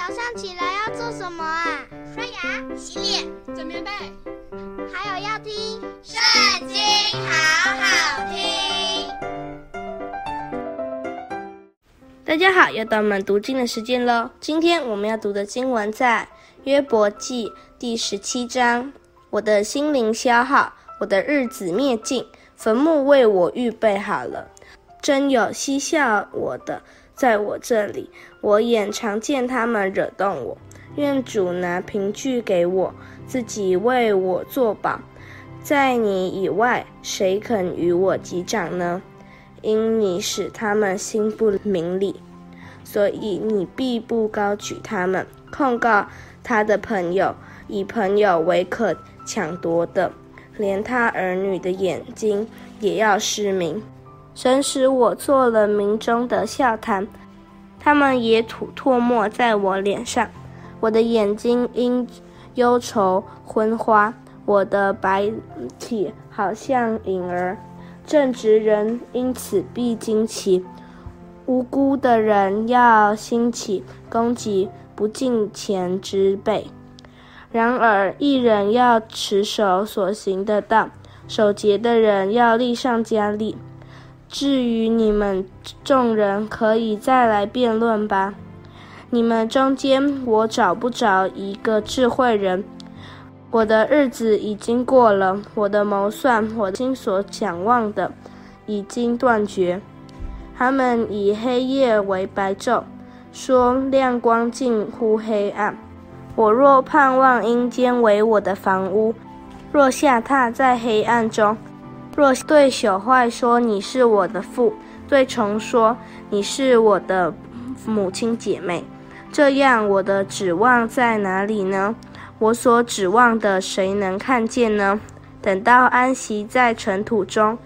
早上起来要做什么啊？刷牙、洗脸、整棉被，还有要听《圣经》，好好听。大家好，又到我们读经的时间喽。今天我们要读的经文在约伯记第十七章。我的心灵消耗，我的日子灭尽，坟墓为我预备好了。真有嬉笑我的，在我这里，我眼常见他们惹动我。愿主拿凭据给我，自己为我作保。在你以外，谁肯与我击掌呢？因你使他们心不明理，所以你必不高举他们。控告他的朋友，以朋友为可抢夺的，连他儿女的眼睛也要失明。神使我做了民中的笑谈，他们也吐唾沫在我脸上。我的眼睛因忧愁昏花，我的白体好像影儿。正直人因此必惊奇，无辜的人要兴起攻击不敬虔之辈。然而一人要持守所行的道，守节的人要立上加力。至于你们众人，可以再来辩论吧。你们中间，我找不着一个智慧人。我的日子已经过了，我的谋算，我心所想望的，已经断绝。他们以黑夜为白昼，说亮光近乎黑暗。我若盼望阴间为我的房屋，若下榻在黑暗中。若对朽坏说，你是我的父，对虫说，你是我的母亲姐妹，这样我的指望在哪里呢？我所指望的谁能看见呢？等到安息在尘土中，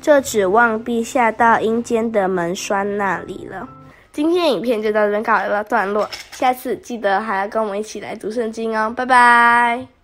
这指望必下到阴间的门闩那里了。今天影片就到这边告一个段落，下次记得还要跟我们一起来读圣经哦，拜拜。